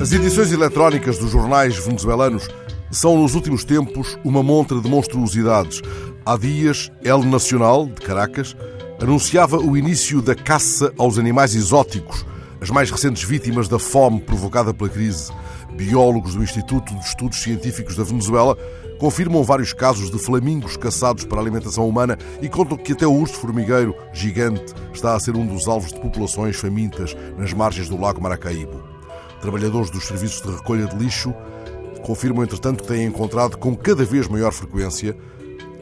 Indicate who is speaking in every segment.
Speaker 1: As edições eletrónicas dos jornais venezuelanos são, nos últimos tempos, uma montra de monstruosidades. Há dias, El Nacional, de Caracas, anunciava o início da caça aos animais exóticos, as mais recentes vítimas da fome provocada pela crise. Biólogos do Instituto de Estudos Científicos da Venezuela confirmam vários casos de flamingos caçados para alimentação humana e contam que até o urso formigueiro gigante está a ser um dos alvos de populações famintas nas margens do Lago Maracaibo. Trabalhadores dos serviços de recolha de lixo confirmam, entretanto, que têm encontrado com cada vez maior frequência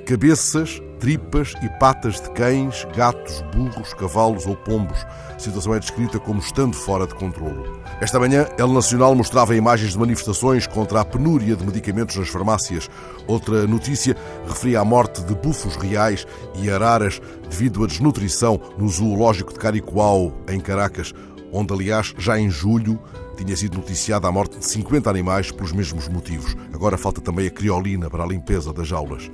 Speaker 1: cabeças, tripas e patas de cães, gatos, burros, cavalos ou pombos. A situação é descrita como estando fora de controlo. Esta manhã, El Nacional mostrava imagens de manifestações contra a penúria de medicamentos nas farmácias. Outra notícia referia à morte de bufos reais e araras devido à desnutrição no zoológico de Caricoao, em Caracas, onde, aliás, já em julho tinha sido noticiada a morte de 50 animais pelos mesmos motivos. Agora falta também a criolina para a limpeza das jaulas.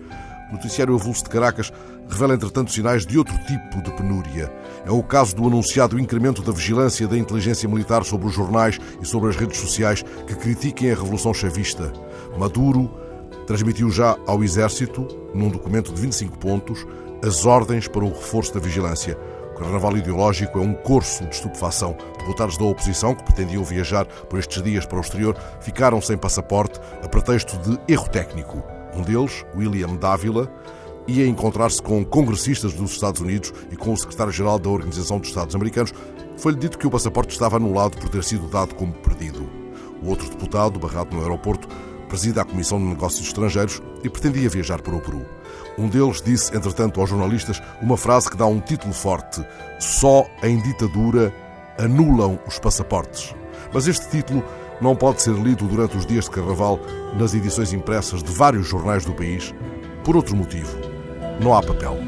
Speaker 1: O noticiário Avulso de Caracas revela, entretanto, sinais de outro tipo de penúria. É o caso do anunciado incremento da vigilância da inteligência militar sobre os jornais e sobre as redes sociais que critiquem a Revolução Chavista. Maduro transmitiu já ao Exército, num documento de 25 pontos, as ordens para o reforço da vigilância. O carnaval ideológico é um curso de estupefação. Deputados da oposição, que pretendiam viajar por estes dias para o exterior, ficaram sem passaporte a pretexto de erro técnico. Um deles, William Dávila, ia encontrar-se com congressistas dos Estados Unidos e com o secretário-geral da Organização dos Estados Americanos. Foi-lhe dito que o passaporte estava anulado por ter sido dado como perdido. O outro deputado, barrado no aeroporto, presida a Comissão de Negócios Estrangeiros e pretendia viajar para o Peru. Um deles disse, entretanto, aos jornalistas uma frase que dá um título forte: Só em ditadura anulam os passaportes. Mas este título não pode ser lido durante os dias de carnaval nas edições impressas de vários jornais do país por outro motivo. Não há papel.